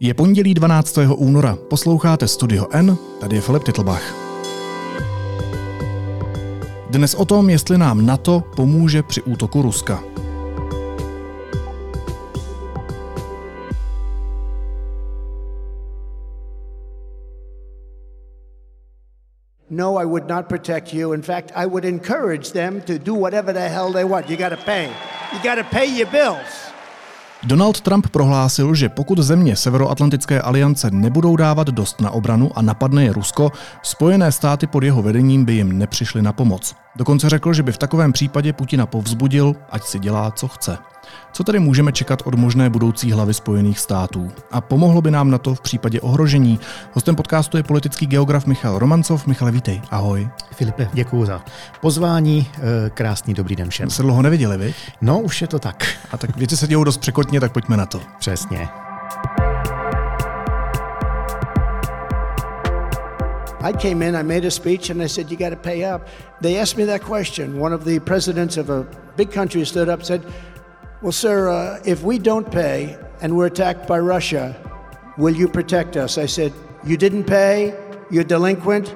Je pondělí 12. února, posloucháte Studio N, tady je Filip Titlbach. Dnes o tom, jestli nám NATO pomůže při útoku Ruska. No, I would not protect you. In fact, I would encourage them to do whatever the hell they want. You got to pay. You got to pay your bills. Donald Trump prohlásil, že pokud země Severoatlantické aliance nebudou dávat dost na obranu a napadne je Rusko, Spojené státy pod jeho vedením by jim nepřišly na pomoc. Dokonce řekl, že by v takovém případě Putina povzbudil, ať si dělá, co chce. Co tedy můžeme čekat od možné budoucí hlavy Spojených států? A pomohlo by nám na to v případě ohrožení? Hostem podcastu je politický geograf Michal Romancov. Michale, vítej. Ahoj. Filipe, děkuji za pozvání. Eh, krásný dobrý den všem. Se dlouho neviděli, vy? No, už je to tak. A tak věci se dějou dost překotně, tak pojďme na to. Přesně. I came in, I made a speech, and I said, You got to pay up. They asked me that question. One of the presidents of a big country stood up and said, Well, sir, uh, if we don't pay and we're attacked by Russia, will you protect us? I said, You didn't pay? You're delinquent?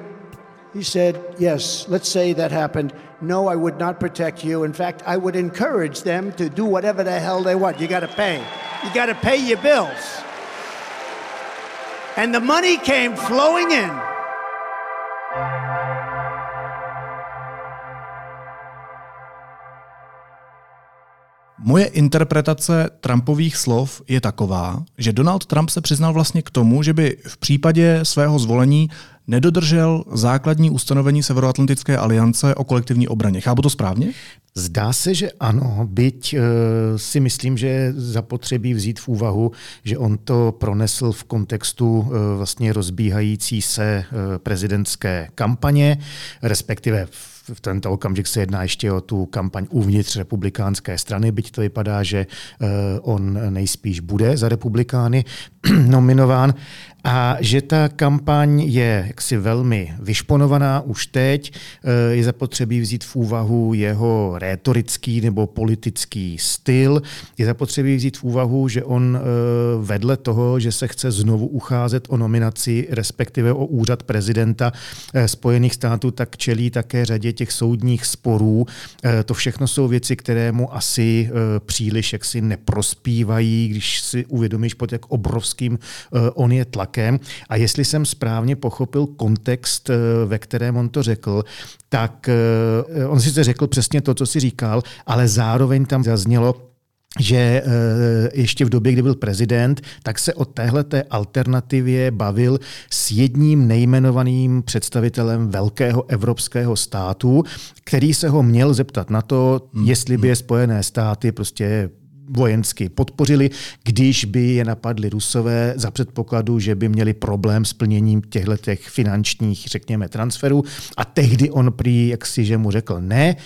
He said, Yes, let's say that happened. No, I would not protect you. In fact, I would encourage them to do whatever the hell they want. You got to pay. You got to pay your bills. And the money came flowing in. Moje interpretace Trumpových slov je taková, že Donald Trump se přiznal vlastně k tomu, že by v případě svého zvolení nedodržel základní ustanovení Severoatlantické aliance o kolektivní obraně. Chápu to správně? Zdá se, že ano, byť e, si myslím, že zapotřebí vzít v úvahu, že on to pronesl v kontextu e, vlastně rozbíhající se e, prezidentské kampaně, respektive v v tento okamžik se jedná ještě o tu kampaň uvnitř republikánské strany, byť to vypadá, že on nejspíš bude za republikány nominován a že ta kampaň je jaksi velmi vyšponovaná už teď. Eh, je zapotřebí vzít v úvahu jeho rétorický nebo politický styl. Je zapotřebí vzít v úvahu, že on eh, vedle toho, že se chce znovu ucházet o nominaci, respektive o úřad prezidenta eh, Spojených států, tak čelí také řadě těch soudních sporů. To všechno jsou věci, které mu asi příliš jaksi neprospívají, když si uvědomíš, pod jak obrovským on je tlak tlakem. A jestli jsem správně pochopil kontext, eh, ve kterém on to řekl, tak eh, on sice řekl přesně to, co si říkal, ale zároveň tam zaznělo, že eh, ještě v době, kdy byl prezident, tak se o téhle alternativě bavil s jedním nejmenovaným představitelem velkého evropského státu, který se ho měl zeptat na to, hmm. jestli by je Spojené státy prostě vojensky podpořili, když by je napadli Rusové za předpokladu, že by měli problém s plněním těchto těch finančních, řekněme, transferů. A tehdy on prý, jak si, že mu řekl ne, e,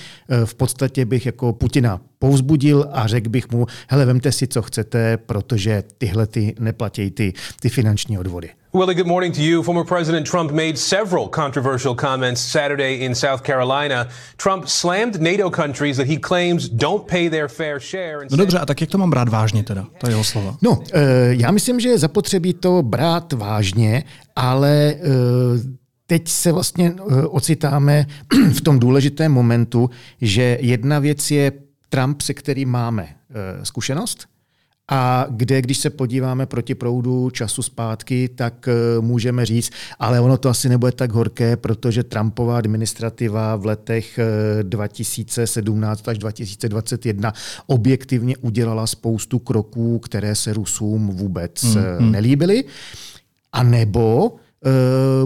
v podstatě bych jako Putina povzbudil a řekl bych mu, hele, vemte si, co chcete, protože tyhle ty neplatí ty, ty finanční odvody. Willie, good morning to you. Former President Trump made several controversial comments Saturday in South Carolina. Trump slammed NATO countries that he claims don't pay their fair share. No dobře, a tak jak to mám brát vážně teda, to je jeho slova? No, uh, já myslím, že je zapotřebí to brát vážně, ale uh, teď se vlastně uh, ocitáme v tom důležitém momentu, že jedna věc je Trump, se kterým máme uh, zkušenost, a kde, když se podíváme proti proudu času zpátky, tak eh, můžeme říct, ale ono to asi nebude tak horké, protože Trumpová administrativa v letech 2017 eh, až 2021 objektivně udělala spoustu kroků, které se Rusům vůbec mm-hmm. nelíbily. A nebo Eh,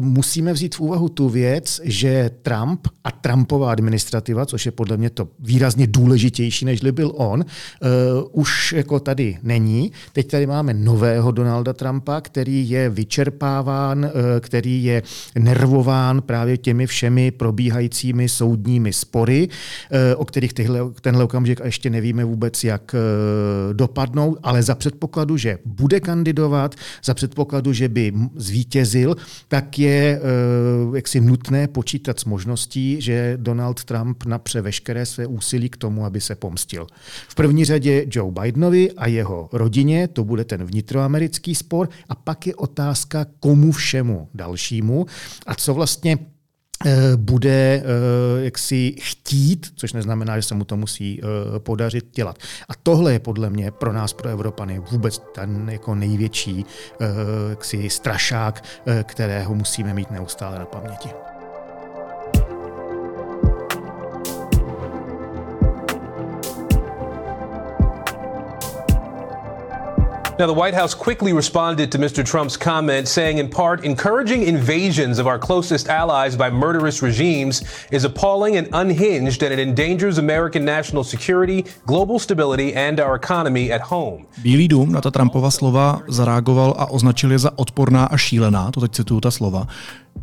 musíme vzít v úvahu tu věc, že Trump a Trumpová administrativa, což je podle mě to výrazně důležitější, než byl on, uh, už jako tady není. Teď tady máme nového Donalda Trumpa, který je vyčerpáván, uh, který je nervován právě těmi všemi probíhajícími soudními spory, uh, o kterých tyhle, tenhle okamžik ještě nevíme vůbec, jak uh, dopadnou, ale za předpokladu, že bude kandidovat, za předpokladu, že by zvítězil, tak je jaksi nutné počítat s možností, že Donald Trump napře veškeré své úsilí k tomu, aby se pomstil. V první řadě Joe Bidenovi a jeho rodině, to bude ten vnitroamerický spor, a pak je otázka, komu všemu dalšímu a co vlastně Eh, bude eh, jaksi chtít, což neznamená, že se mu to musí eh, podařit dělat. A tohle je podle mě pro nás, pro Evropany, vůbec ten jako největší jaksi strašák, kterého musíme mít neustále na paměti. Now, the White House quickly responded to Mr. Trump's comment, saying, in part, encouraging invasions of our closest allies by murderous regimes is appalling and unhinged, and it endangers American national security, global stability, and our economy at home. Bílý dům na ta Trumpova slova zareagoval a označil je za odporná a šílená, to teď cituju ta slova.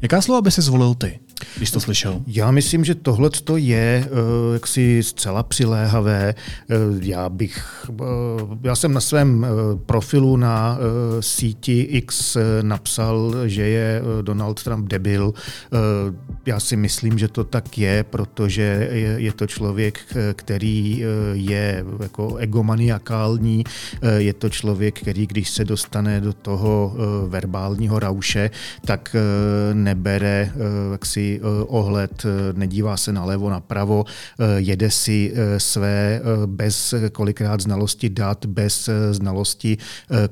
Jaká slova by si zvolil ty? když to slyšel? Já myslím, že tohle je uh, jaksi zcela přiléhavé. Uh, já bych, uh, já jsem na svém profilu na síti X napsal, že je Donald Trump debil. Já si myslím, že to tak je, protože je, je to člověk, který je jako egomaniakální, je to člověk, který když se dostane do toho verbálního rauše, tak nebere uh, jaksi Eh, ohled, eh, nedívá se nalevo, napravo, eh, jede si své bez kolikrát znalosti dat, bez znalosti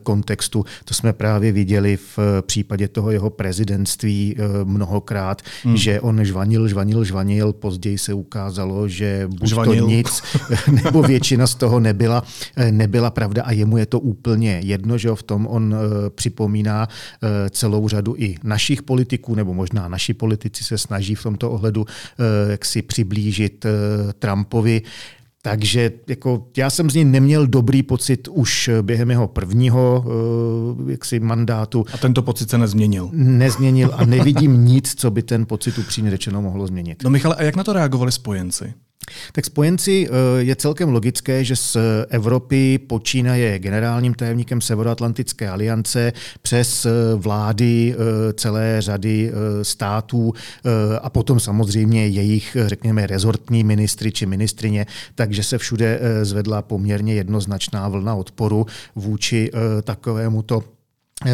kontextu. To jsme právě viděli v případě toho jeho prezidentství mnohokrát, hmm. že on žvanil, žvanil, žvanil, později se ukázalo, že buď žvanil. to nic, nebo většina z toho nebyla, nebyla pravda a jemu je to úplně jedno, že v tom on připomíná celou řadu i našich politiků, nebo možná naši politici se snaží v tomto ohledu eh, jak si přiblížit eh, Trumpovi. Takže jako, já jsem z něj neměl dobrý pocit už během jeho prvního uh, jaksi mandátu. A tento pocit se nezměnil? Nezměnil a nevidím nic, co by ten pocit upřímně řečeno mohlo změnit. No Michale, a jak na to reagovali spojenci? Tak spojenci eh, je celkem logické, že z Evropy počínaje generálním tajemníkem Severoatlantické aliance přes eh, vlády eh, celé řady států a potom samozřejmě jejich, řekněme, rezortní ministry či ministrině, takže se všude zvedla poměrně jednoznačná vlna odporu vůči takovémuto Eh,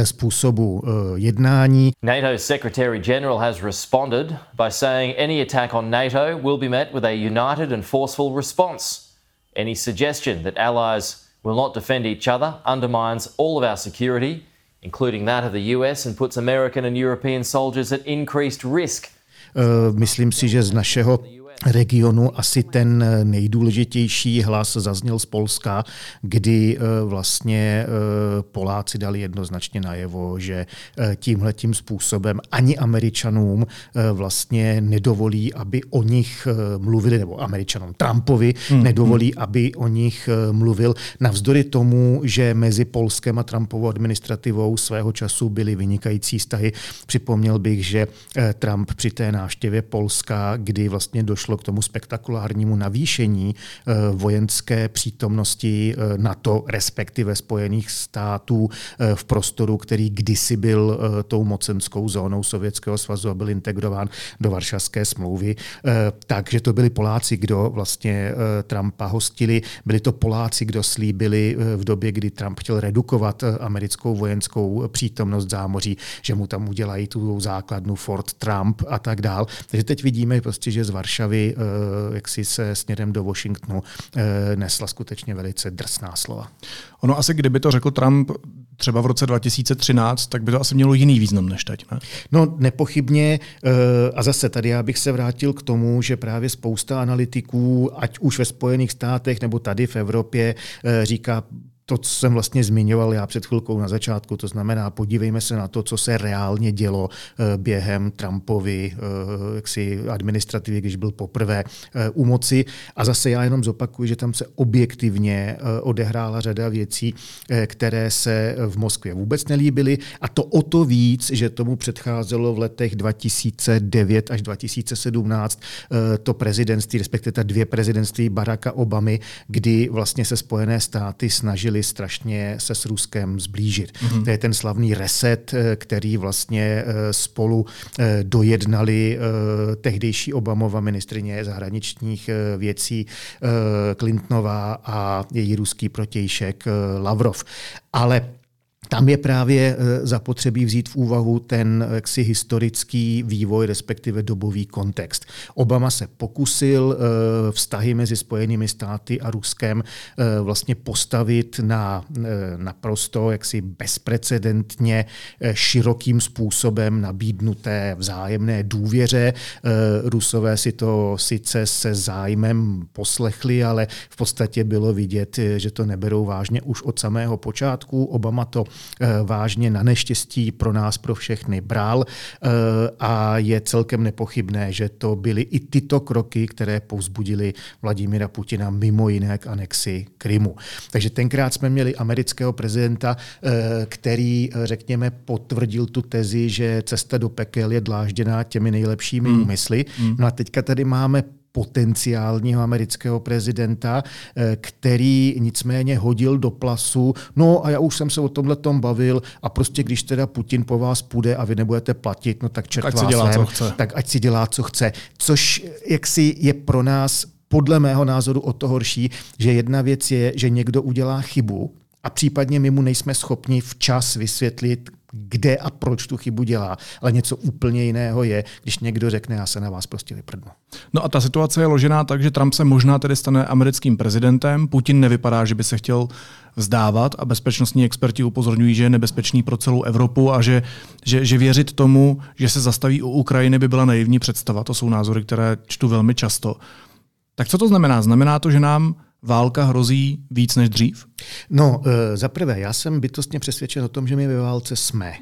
způsobu eh, jednání. NATO's Secretary General has responded by saying any attack on NATO will be met with a united and forceful response. Any suggestion that allies will not defend each other undermines all of our security, including that of the US, and puts American and European soldiers at increased risk. Uh, myslím si, že z našeho regionu asi ten nejdůležitější hlas zazněl z Polska, kdy eh, vlastně eh, Poláci dali jednoznačně najevo, že eh, tímhle tím způsobem ani Američanům vlastně nedovolí, aby o nich mluvili, nebo Američanům Trumpovi hmm. nedovolí, hmm. aby o nich mluvil. Navzdory tomu, že mezi Polskem a Trumpovou administrativou svého času byly vynikající vztahy, připomněl bych, že Trump při té návštěvě Polska, kdy vlastně došlo došlo k tomu spektakulárnímu navýšení eh, vojenské přítomnosti eh, NATO, respektive Spojených států eh, v prostoru, který kdysi byl tou mocenskou zónou Sovětského svazu a byl integrován do Varšavské smlouvy. Takže to byli Poláci, kdo vlastně Trumpa hostili. Byli to Poláci, kdo slíbili v době, kdy Trump chtěl redukovat americkou vojenskou přítomnost zámoří, že mu tam udělají tu základnu Fort Trump a tak dál. Takže teď vidíme prostě, že z Varšavy jak eh, jaksi se směrem do Washingtonu eh, nesla skutečně velice drsná slova. Ono asi, kdyby to řekl Trump třeba v roce 2013, tak by to asi mělo jiný význam než teď, ne? No nepochybně. Eh, a zase tady já bych se vrátil k tomu, že právě spousta analytiků, ať už ve Spojených státech nebo tady v Evropě, říká, to, co jsem vlastně zmiňoval já před chvilkou na začátku, to znamená, podívejme se na to, co se reálně dělo eh, během Trumpovy eh, jaksi administrativy, když byl poprvé eh, u moci. A zase já jenom zopakuju, že tam se objektivně odehrála řada věcí, které se v Moskvě vůbec nelíbily. A to o to víc, že tomu předcházelo v letech 2009 až 2017 to prezidentství, respektive ta dvě prezidentství Baracka Obamy, kdy vlastně se Spojené státy snažili chtěli strašně se s Ruskem zblížit. Mm-hmm. To je ten slavný reset, který vlastně spolu dojednali tehdejší Obamova ministrině zahraničních věcí Clintonová a její ruský protějšek Lavrov. Ale tam je právě eh, zapotřebí vzít v úvahu ten eh, jaksi historický vývoj, respektive dobový kontext. Obama se pokusil eh, vztahy mezi Spojenými státy a Ruskem vlastně postavit na naprosto jaksi bezprecedentně širokým způsobem nabídnuté vzájemné důvěře. Rusové si to sice se zájmem poslechli, ale v podstatě bylo vidět, že to neberou vážně už od samého počátku. Obama to vážně na neštěstí pro nás, pro všechny bral eh, a je celkem nepochybné, že to byly i tyto kroky, které povzbudili Vladimira Putina mimo jiné k anexi Krymu. Takže tenkrát jsme měli amerického prezidenta, eh, který, řekněme, potvrdil tu tezi, že cesta do pekel je dlážděná těmi nejlepšími hmm. úmysly. Hmm. No a teďka tady máme potenciálního amerického prezidenta, eh, který nicméně hodil do plasu, no a já už jsem se o tomhle tom bavil a prostě když teda Putin po vás půjde a vy nebudete platit, no tak čert ať si dělá, co chce. tak ať si dělá, co chce. Což jaksi je pro nás podle mého názoru o to horší, že jedna věc je, že někdo udělá chybu, a případně my mu nejsme schopni včas vysvětlit, kde a proč tu chybu dělá. Ale něco úplně jiného je, když někdo řekne, já se na vás prostě vyprdnu. No a ta situace je ložená tak, že Trump se možná tedy stane americkým prezidentem. Putin nevypadá, že by se chtěl vzdávat a bezpečnostní experti upozorňují, že je nebezpečný pro celou Evropu a že, že, že věřit tomu, že se zastaví u Ukrajiny, by byla naivní představa. To jsou názory, které čtu velmi často. Tak co to znamená? Znamená to, že nám válka hrozí víc než dřív? No, e, za prvé, já jsem bytostně přesvědčen o tom, že my ve válce jsme.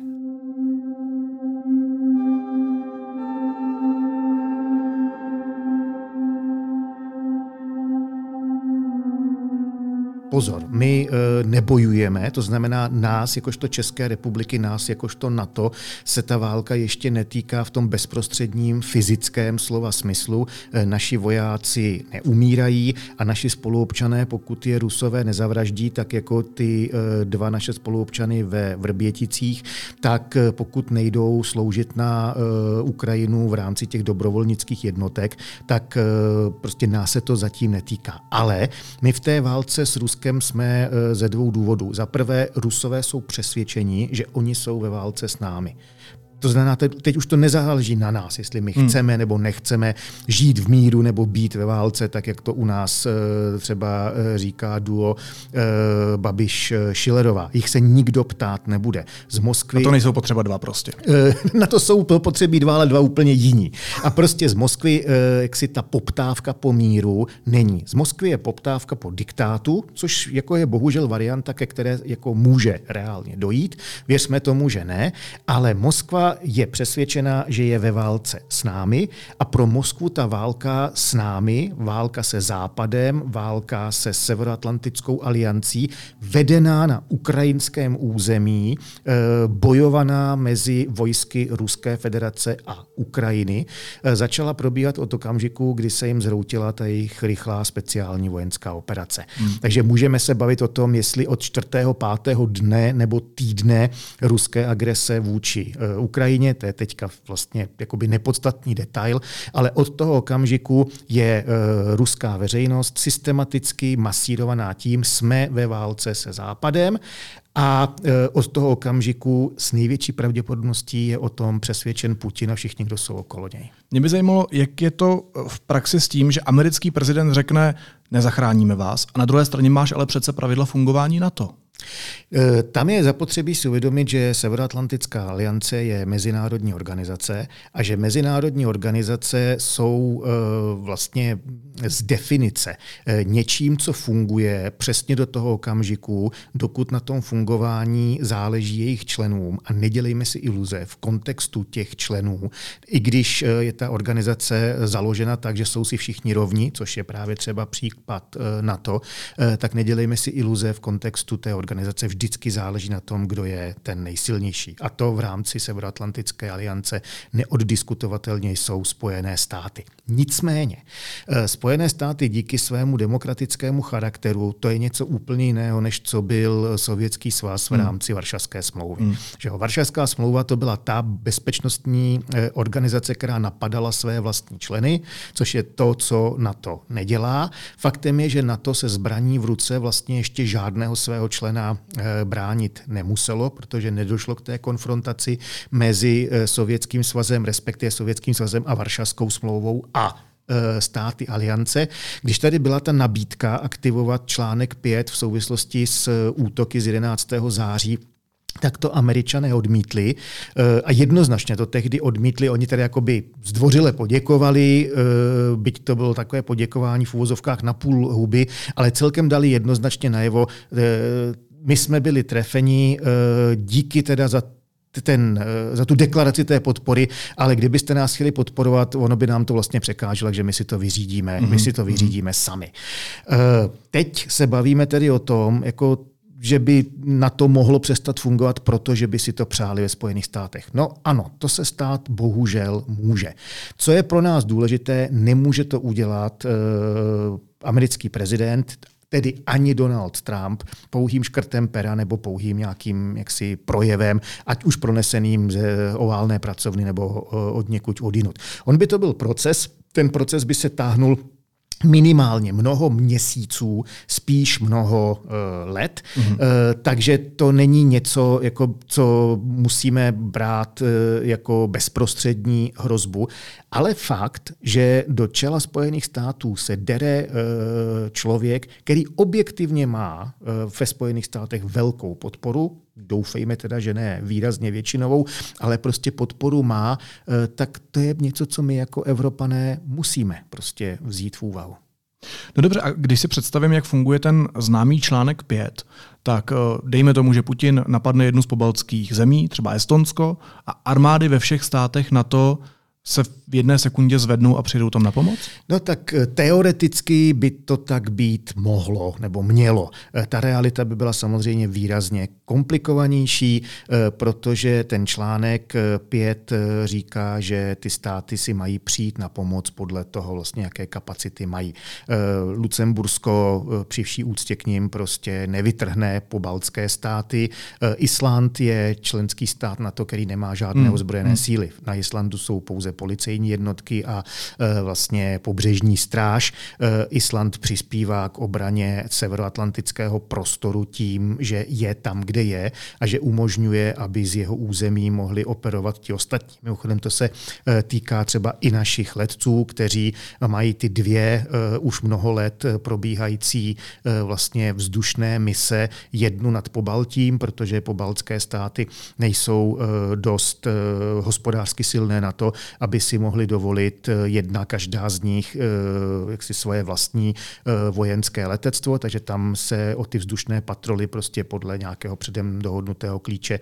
Pozor, my e, nebojujeme, to znamená nás, jakožto České republiky, nás, jakožto NATO, se ta válka ještě netýká v tom bezprostředním fyzickém slova smyslu. E, naši vojáci neumírají a naši spoluobčané, pokud je Rusové nezavraždí, tak jako ty e, dva naše spoluobčany ve Vrběticích, tak pokud nejdou sloužit na Ukrajinu v rámci těch dobrovolnických jednotek, tak prostě nás se to zatím netýká. Ale my v té válce s Ruskem Ruskem jsme eh, ze dvou důvodů. Za prvé, Rusové jsou přesvědčeni, že oni jsou ve válce s námi. To znamená, teď už to nezáleží na nás, jestli my hmm. chceme nebo nechceme žít v míru nebo být ve válce, tak jak to u nás eh, třeba eh, říká duo eh, Babiš Šilerová. Jich se nikdo ptát nebude. Z Moskvy... A to nejsou potřeba dva prostě. Na to jsou potřebí dva, ale dva úplně jiní. A prostě z Moskvy jak si ta poptávka po míru není. Z Moskvy je poptávka po diktátu, což jako je bohužel varianta, ke které jako může reálně dojít. Věřme tomu, že ne, ale Moskva je přesvědčena, že je ve válce s námi a pro Moskvu ta válka s námi, válka se Západem, válka se Severoatlantickou aliancí, vedená na ukrajinském území, eh, bojovaná mezi vojsky Ruské federace a Ukrajiny, eh, začala probíhat od okamžiku, kdy se jim zhroutila ta jejich rychlá speciální vojenská operace. Hmm. Takže můžeme se bavit o tom, jestli od 4. 5. dne nebo týdne ruské agrese vůči Ukrajině eh, Ukrajině, to je teďka vlastně jakoby nepodstatný detail, ale od toho okamžiku je uh, ruská veřejnost systematicky masírovaná tím, jsme ve válce se Západem a e, od toho okamžiku s největší pravděpodobností je o tom přesvědčen Putin a všichni, kdo jsou okolo něj. Mě by zajímalo, jak je to v praxi s tím, že americký prezident řekne, nezachráníme vás, a na druhé straně máš ale přece pravidla fungování NATO. E, tam je zapotřebí si uvědomit, že Severoatlantická aliance je mezinárodní organizace a že mezinárodní organizace jsou e, vlastně z definice e, něčím, co funguje přesně do toho okamžiku, dokud na tom fungování záleží jejich členům. A nedělejme si iluze v kontextu těch členů, i když je ta organizace založena tak, že jsou si všichni rovni, což je právě třeba případ na to, tak nedělejme si iluze v kontextu té organizace organizace vždycky záleží na tom, kdo je ten nejsilnější. A to v rámci Severoatlantické aliance neoddiskutovatelně jsou Spojené státy. Nicméně, eh, Spojené státy díky svému demokratickému charakteru, to je něco úplně jiného, než co byl Sovětský svaz v hmm. rámci Varšavské smlouvy. Hmm. Že Varšavská smlouva to byla ta bezpečnostní eh, organizace, která napadala své vlastní členy, což je to, co NATO nedělá. Faktem je, že NATO se zbraní v ruce vlastně ještě žádného svého člena eh, bránit nemuselo, protože nedošlo k té konfrontaci mezi Sovětským svazem, respektive Sovětským svazem a Varšavskou smlouvou a e, státy aliance. Když tady byla ta nabídka aktivovat článek 5 v souvislosti s útoky z 11. září, tak to američané odmítli a jednoznačně to tehdy odmítli. Oni tedy jakoby zdvořile poděkovali, byť to bylo takové poděkování v úvozovkách na půl huby, ale celkem dali jednoznačně najevo, my jsme byli trefeni díky teda za ten, eh, za tu deklaraci té podpory, ale kdybyste nás chtěli podporovat, ono by nám to vlastně překáželo, že my si to vyřídíme, mm-hmm. my mhm, si to mhm. vyřídíme sami. Eh, teď se bavíme tedy o tom, jako že by na to mohlo přestat fungovat, protože by si to přáli ve Spojených státech. No ano, to se stát bohužel může. Co je pro nás důležité, nemůže to udělat uh, americký prezident, tedy ani Donald Trump pouhým škrtem pera nebo pouhým nějakým jaksi projevem, ať už proneseným ze oválné pracovny nebo od někud odinut. On by to byl proces, ten proces by se táhnul minimálně mnoho měsíců, spíš mnoho uh, let. Mm-hmm. Uh, takže to není něco, jako, co musíme brát uh, jako bezprostřední hrozbu, ale fakt, že do čela Spojených států se dere uh, člověk, který objektivně má uh, ve Spojených státech velkou podporu, doufejme teda, že ne výrazně většinovou, ale prostě podporu má, eh, tak to je něco, co my jako Evropané musíme prostě vzít v úvahu. No dobře, a když si představím, jak funguje ten známý článek 5, tak eh, dejme tomu, že Putin napadne jednu z pobaltských zemí, třeba Estonsko, a armády ve všech státech na to se v jedné sekundě zvednou a přijdou tam na pomoc? No tak eh, teoreticky by to tak být mohlo nebo mělo. Eh, ta realita by byla samozřejmě výrazně komplikovanější, eh, protože ten článek 5 říká, že ty státy si mají přijít na pomoc podle toho, vlastně, jaké kapacity mají. Lucembursko při vší úctě k ním prostě nevytrhne po baltské státy. Island je členský stát na to, který nemá žádné hmm. ozbrojené hmm. síly. Na Islandu jsou pouze policejní jednotky a e, vlastně pobřežní stráž. E, Island přispívá k obraně severoatlantického prostoru tím, že je tam, kde je a že umožňuje, aby z jeho území mohli operovat ti ostatní. Mimochodem to se e, týká třeba i našich letců, kteří mají ty dvě už mnoho let probíhající vlastně vzdušné mise, jednu nad Pobaltím, protože pobaltské státy nejsou dost hospodářsky silné na to, aby si mohli dovolit eh, jedna každá z nich eh, jak si svoje vlastní eh, vojenské letectvo, takže tam se o ty vzdušné patroly prostě podle nějakého předem dohodnutého klíče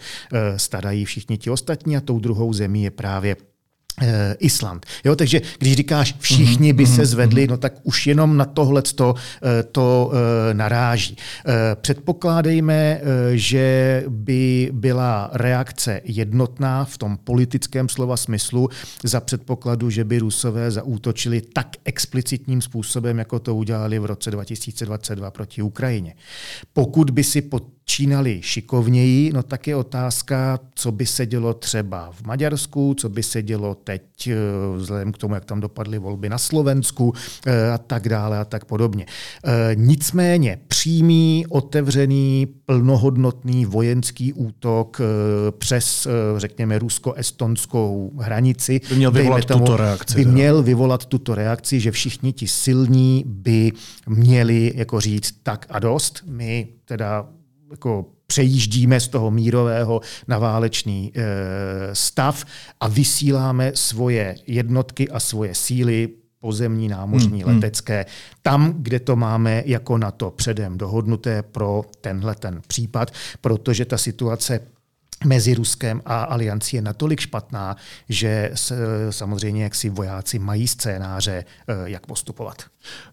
starají všichni ti ostatní a tou druhou zemí je právě Island. Jo, takže když říkáš, všichni by se mhm, zvedli, mhm. no tak už jenom na tohle to, eh, to eh, naráží. Předpokládejme, že by byla reakce jednotná v tom politickém slova smyslu za předpokladu, že by Rusové zaútočili tak explicitním způsobem, jako to udělali v roce 2022 proti Ukrajině. Pokud by si pod čínali šikovněji, no tak je otázka, co by se dělo třeba v Maďarsku, co by se dělo teď eh, vzhledem k tomu, jak tam dopadly volby na Slovensku eh, a tak dále a tak podobně. Eh, nicméně přímý, otevřený, plnohodnotný vojenský útok přes, řekněme, rusko-estonskou hranici by měl vyvolat tomu, tuto reakci. By měl vyvolat tuto reakci, že všichni ti silní by měli jako říct tak a dost. My teda jako přejíždíme z toho mírového na válečný e, stav a vysíláme svoje jednotky a svoje síly pozemní, námořní, hmm, hmm. letecké, tam, kde to máme jako na to předem dohodnuté pro tenhle ten případ, protože ta situace mezi Ruskem a aliancí je natolik špatná, že samozřejmě jak si vojáci mají scénáře, eh, jak postupovat.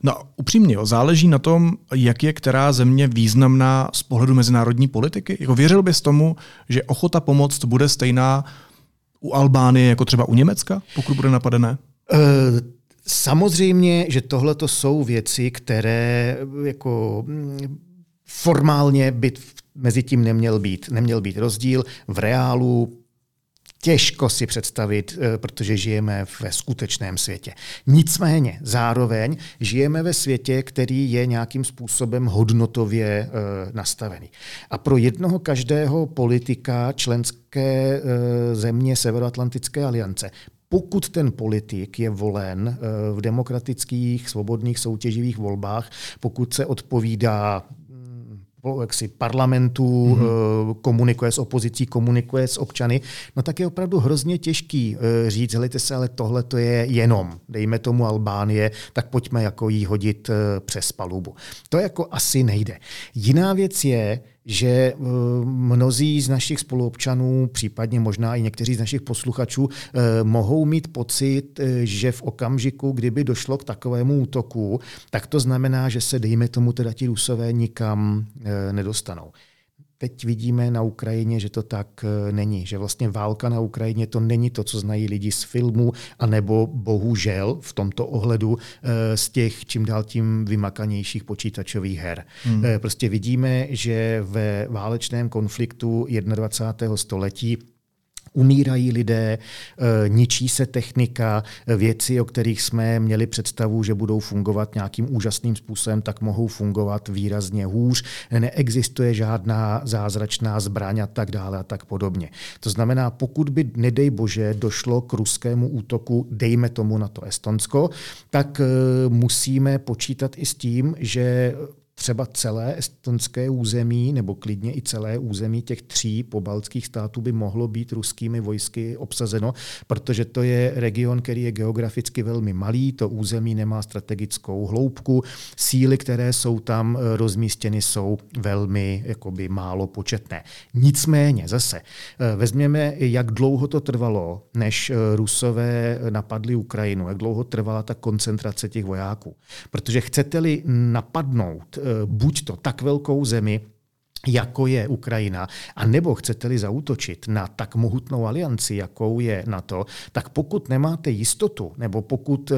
No upřímně, jo, záleží na tom, jak je která země významná z pohledu mezinárodní politiky. Jako věřil bys tomu, že ochota pomoct bude stejná u Albánie jako třeba u Německa, pokud bude napadené? Uh, samozřejmě, že tohle to jsou věci, které jako mm, formálně by mezi tím neměl být, neměl být rozdíl. V reálu těžko si představit, eh, protože žijeme ve skutečném světě. Nicméně zároveň žijeme ve světě, který je nějakým způsobem hodnotově eh, nastavený. A pro jednoho každého politika členské eh, země Severoatlantické aliance pokud ten politik je volen v demokratických, svobodných, soutěživých volbách, pokud se odpovídá jaksi parlamentu, mm-hmm. komunikuje s opozicí, komunikuje s občany, no tak je opravdu hrozně těžký eh, říct, helejte se, ale tohle to je jenom, dejme tomu Albánie, tak pojďme jako jí hodit eh, přes palubu. To jako asi nejde. Jiná věc je, že eh, mnozí z našich spoluobčanů, případně možná i někteří z našich posluchačů, eh, mohou mít pocit, eh, že v okamžiku, kdyby došlo k takovému útoku, tak to znamená, že se, dejme tomu, teda ti rusové nikam nedostanou. Teď vidíme na Ukrajině, že to tak e, není, že vlastně válka na Ukrajině to není to, co znají lidi z filmů, anebo bohužel v tomto ohledu e, z těch čím dál tím vymakanějších počítačových her. Hmm. E, prostě vidíme, že ve válečném konfliktu 21. století umírají lidé, eh, ničí se technika, věci, o kterých jsme měli představu, že budou fungovat nějakým úžasným způsobem, tak mohou fungovat výrazně hůř. Neexistuje žádná zázračná zbraň a tak dále a tak podobně. To znamená, pokud by, nedej bože, došlo k ruskému útoku, dejme tomu na to Estonsko, tak eh, musíme počítat i s tím, že třeba celé estonské území, nebo klidně i celé území těch tří pobaltských států by mohlo být ruskými vojsky obsazeno, protože to je region, který je geograficky velmi malý, to území nemá strategickou hloubku, síly, které jsou tam eh, rozmístěny, jsou velmi jakoby, málo početné. Nicméně zase, eh, vezměme, jak dlouho to trvalo, než eh, Rusové napadli Ukrajinu, jak dlouho trvala ta koncentrace těch vojáků. Protože chcete-li napadnout buď to tak velkou zemi, jako je Ukrajina, a nebo chcete-li zautočit na tak mohutnou alianci, jakou je NATO, tak pokud nemáte jistotu, nebo pokud e,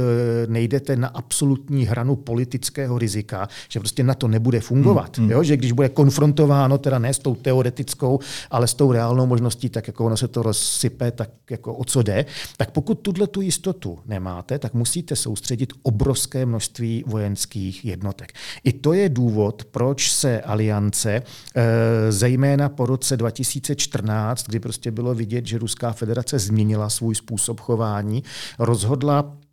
nejdete na absolutní hranu politického rizika, že prostě NATO nebude fungovat, hmm, hmm. Jo? že když bude konfrontováno, teda ne s tou teoretickou, ale s tou reálnou možností, tak jako ono se to rozsype, tak jako o co jde, tak pokud tuhle tu jistotu nemáte, tak musíte soustředit obrovské množství vojenských jednotek. I to je důvod, proč se aliance Eh, zejména po roce 2014, kdy prostě bylo vidět, že Ruská federace změnila svůj způsob chování, rozhodla Eh,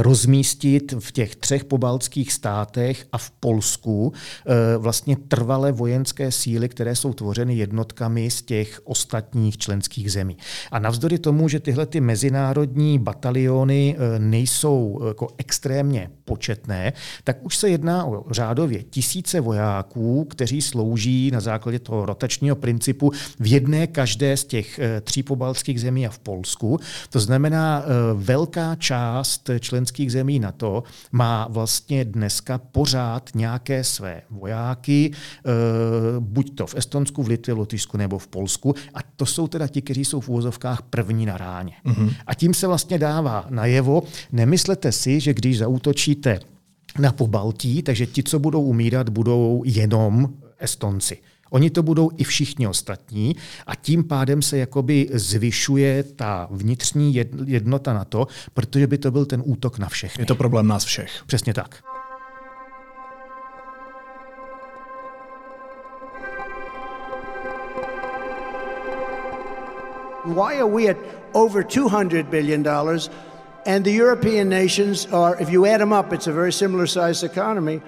rozmístit v těch třech pobaltských státech a v Polsku eh, vlastně trvalé vojenské síly, které jsou tvořeny jednotkami z těch ostatních členských zemí. A navzdory tomu, že tyhle ty mezinárodní bataliony eh, nejsou jako extrémně početné, tak už se jedná o řádově tisíce vojáků, kteří slouží na základě toho rotačního principu v jedné každé z těch tří pobaltských zemí a v Polsku. To znamená, velká část členských zemí NATO má vlastně dneska pořád nějaké své vojáky, eh, buď to v Estonsku, v Litvě, v Lotyšsku nebo v Polsku. A to jsou teda ti, kteří jsou v úvozovkách první na ráně. Mm-hmm. A tím se vlastně dává najevo, nemyslete si, že když zautočíte na Pobaltí, takže ti, co budou umírat, budou jenom Estonci. Oni to budou i všichni ostatní a tím pádem se jakoby zvyšuje ta vnitřní jednota na to, protože by to byl ten útok na všechny. Je to problém nás všech. Přesně tak. Why are we at over 200 billion dollars and the European nations are if you add them up it's a very similar sized economy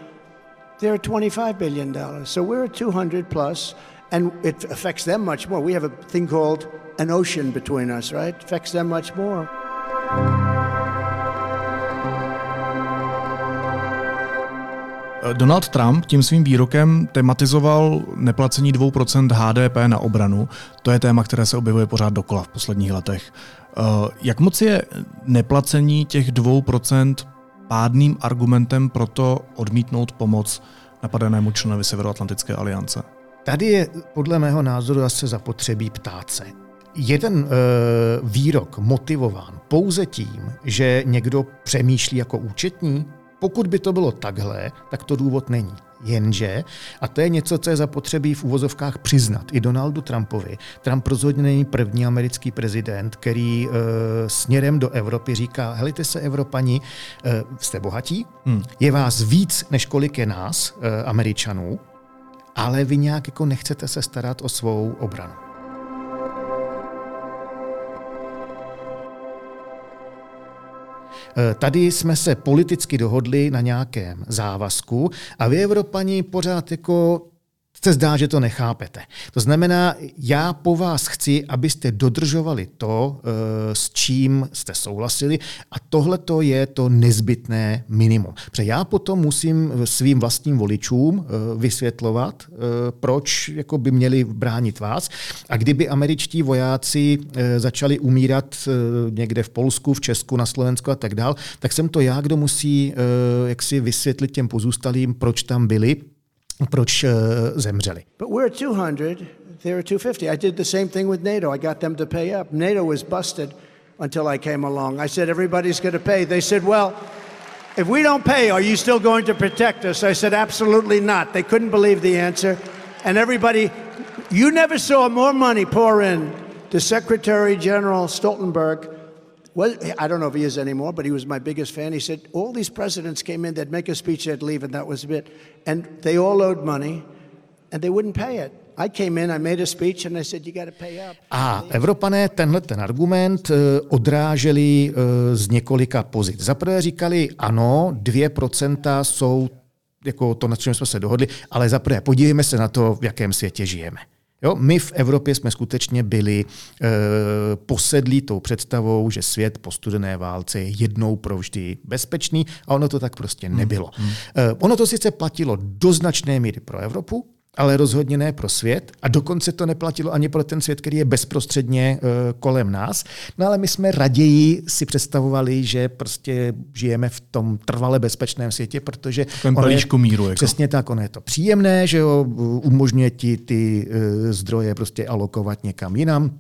they're at $25 billion. So we're at 200 plus, and it affects them much more. We have a thing called an ocean between us, right? It affects them much more. Donald Trump tím svým výrokem tematizoval neplacení 2% HDP na obranu. To je téma, které se objevuje pořád dokola v posledních letech. Eh, jak moc je neplacení těch 2% pádným argumentem pro to odmítnout pomoc napadenému členovi Severoatlantické aliance? Tady je podle mého názoru zase zapotřebí ptát se. Jeden e, výrok motivován pouze tím, že někdo přemýšlí jako účetní, pokud by to bylo takhle, tak to důvod není. Jenže, a to je něco, co je zapotřebí v uvozovkách přiznat i Donaldu Trumpovi, Trump rozhodně není první americký prezident, který e, směrem do Evropy říká, helejte se Evropani, e, jste bohatí, hmm. je vás víc, než kolik je nás, e, Američanů, ale vy nějak jako nechcete se starat o svou obranu. Tady jsme se politicky dohodli na nějakém závazku a vy, Evropani, pořád jako se zdá, že to nechápete. To znamená, já po vás chci, abyste dodržovali to, eh, s čím jste souhlasili a tohle to je to nezbytné minimum. Protože já potom musím svým vlastním voličům eh, vysvětlovat, eh, proč jako by měli bránit vás. A kdyby američtí vojáci začali umírat někde v Polsku, v Česku, na Slovensku a tak dál, tak jsem to já, kdo musí jak si vysvětlit těm pozůstalým, proč tam byli proč uh, zemřeli. But we're 200, they're 250. I did the same thing with NATO. I got them to pay up. NATO was busted until I came along. I said, everybody's going to pay. They said, well, if we don't pay, are you still going to protect us? I said, absolutely not. They couldn't believe the answer. And everybody, you never saw more money pour in to Secretary General Stoltenberg well, I don't know if he is anymore, but he was my biggest fan. He said, All these presidents came in, they'd make a speech, they'd leave, and that was a bit. And they all owed money, and they wouldn't pay it. A Evropané tenhle ten argument eh, odráželi eh, z několika pozic. Za prvé říkali, ano, 2% jsou jako to, na čem jsme se dohodli, ale za prvé podívejme se na to, v jakém světě žijeme. Jo, my v Evropě jsme skutečně byli e, posedlí tou představou, že svět po studené válce je jednou provždy bezpečný a ono to tak prostě nebylo. Hmm. E, ono to sice platilo do značné míry pro Evropu, ale rozhodně ne pro svět. A dokonce to neplatilo ani pro ten svět, který je bezprostředně uh, kolem nás. No ale my jsme raději si představovali, že prostě žijeme v tom trvale bezpečném světě, protože ten je, míru. Jako. Přesně tak, ono je to příjemné, že jo, umožňuje ti ty uh, zdroje prostě alokovat někam jinam.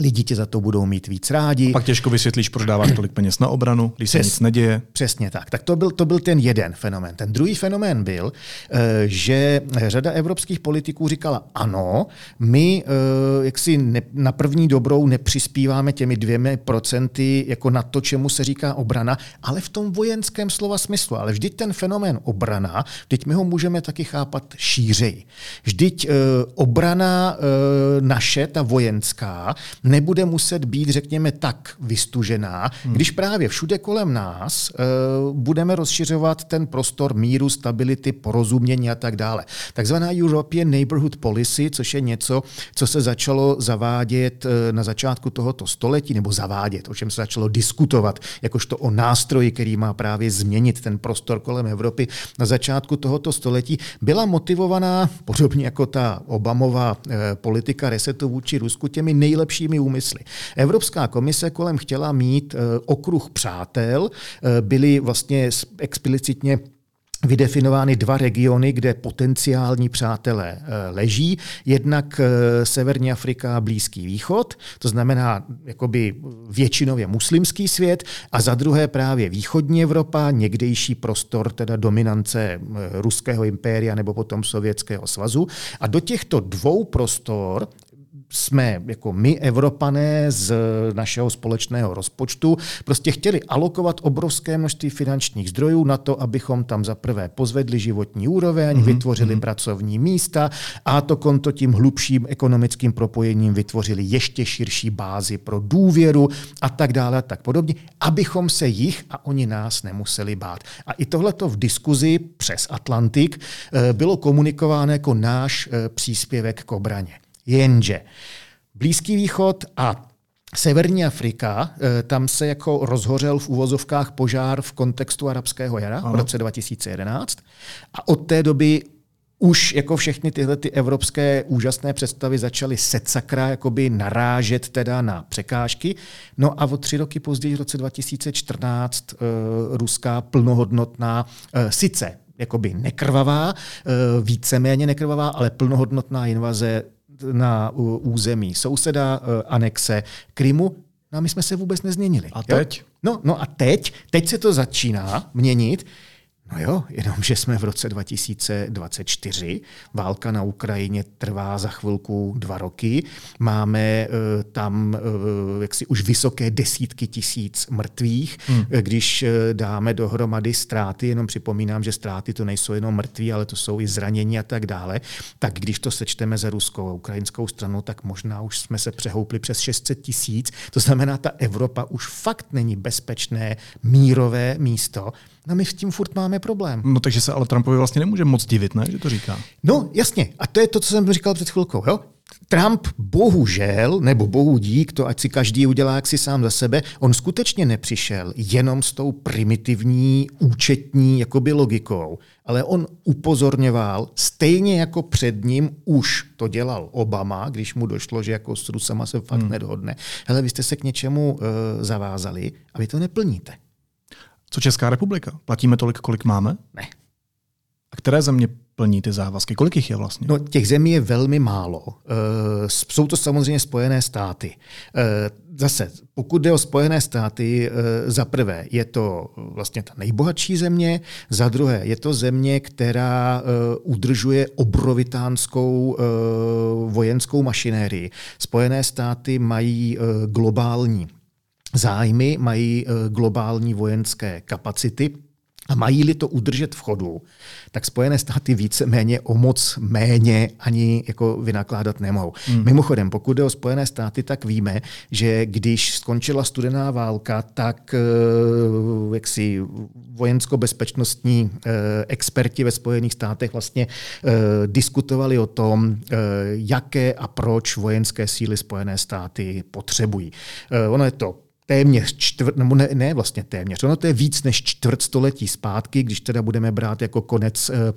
Lidi tě za to budou mít víc rádi. A pak těžko vysvětlíš, proč dáváš tolik peněz na obranu, když Přes, se nic neděje. Přesně tak. Tak to byl, to byl ten jeden fenomén. Ten druhý fenomén byl, eh, že řada evropských politiků říkala, ano, my eh, jak si ne, na první dobrou nepřispíváme těmi dvěmi procenty jako na to, čemu se říká obrana, ale v tom vojenském slova smyslu. Ale vždyť ten fenomén obrana, vždyť my ho můžeme taky chápat šířej. Vždyť eh, obrana naše, ta vojenská, nebude muset být, řekněme, tak vystužená, hmm. když právě všude kolem nás uh, budeme rozšiřovat ten prostor míru, stability, porozumění a tak dále. Takzvaná European Neighborhood Policy, což je něco, co se začalo zavádět uh, na začátku tohoto století, nebo zavádět, o čem se začalo diskutovat, jakožto o nástroji, který má právě změnit ten prostor kolem Evropy na začátku tohoto století, byla motivovaná, podobně jako ta Obamová uh, politika resetu vůči Rusku, těmi nejlepšími dobrými úmysly. Evropská komise kolem chtěla mít eh, okruh přátel, eh, byly vlastně explicitně vydefinovány dva regiony, kde potenciální přátelé eh, leží. Jednak Severní Afrika a Blízký východ, to znamená jakoby většinově muslimský svět, a za druhé právě východní Evropa, někdejší prostor teda dominance ruského impéria nebo potom Sovětského svazu. A do těchto dvou prostor jsme jako my, Evropané, z našeho společného rozpočtu, prostě chtěli alokovat obrovské množství finančních zdrojů na to, abychom tam za prvé pozvedli životní úroveň, mm-hmm. vytvořili mm-hmm. pracovní místa a to konto tím hlubším ekonomickým propojením vytvořili ještě širší bázi pro důvěru a tak dále a tak podobně, abychom se jich a oni nás nemuseli bát. A i tohleto v diskuzi přes Atlantik eh, bylo komunikováno jako náš eh, příspěvek k obraně. Jenže Blízký východ a Severní Afrika, eh, tam se jako rozhořel v úvozovkách požár v kontextu arabského jara ano. v roce 2011 a od té doby už jako všechny tyhle ty evropské úžasné představy začaly secakra jakoby narážet teda na překážky. No a o tři roky později, v roce 2014, uh, eh, ruská plnohodnotná, uh, sice jakoby nekrvavá, uh, víceméně nekrvavá, ale plnohodnotná invaze na území souseda, anexe Krymu, No a my jsme se vůbec nezměnili. A teď? Jo? No, no a teď, teď se to začíná měnit. No jo, jenomže jsme v roce 2024, válka na Ukrajině trvá za chvilku dva roky, máme uh, tam uh, jaksi už vysoké desítky tisíc mrtvých, hmm. když uh, dáme dohromady ztráty, jenom připomínám, že ztráty to nejsou jenom mrtví, ale to jsou i zranění a tak dále, tak když to sečteme za ruskou a ukrajinskou stranu, tak možná už jsme se přehoupli přes 600 tisíc, to znamená, ta Evropa už fakt není bezpečné, mírové místo, No my s tím furt máme problém. No takže se ale Trumpovi vlastně nemůže moc divit, ne, že to říká. No jasně, a to je to, co jsem říkal před chvilkou. Jo? Trump bohužel, nebo bohu dík, to ať si každý udělá jak si sám za sebe, on skutečně nepřišel jenom s tou primitivní účetní jakoby logikou, ale on upozorňoval, stejně jako před ním už to dělal Obama, když mu došlo, že jako s Rusama se fakt hmm. nedohodne. Hele, vy jste se k něčemu uh, zavázali a vy to neplníte. Co Česká republika? Platíme tolik, kolik máme? Ne. A které země plní ty závazky? Kolik jich je vlastně? No, těch zemí je velmi málo. Uh, jsou to samozřejmě Spojené státy. Uh, zase, pokud jde o Spojené státy, uh, za prvé je to vlastně ta nejbohatší země, za druhé je to země, která uh, udržuje obrovitánskou uh, vojenskou mašinérii. Spojené státy mají uh, globální zájmy, mají eh, globální vojenské kapacity. A mají-li to udržet v chodu, tak Spojené státy více-méně o moc méně ani jako vynakládat nemohou. Hmm. Mimochodem, pokud jde o Spojené státy, tak víme, že když skončila studená válka, tak eh, jaksi vojensko-bezpečnostní eh, experti ve Spojených státech vlastně diskutovali o tom, jaké a proč vojenské síly Spojené státy potřebují. Ono je to téměř čtvrt, nebo ne, ne vlastně téměř, ono to je víc než čtvrt století zpátky, když teda budeme brát jako konec eh,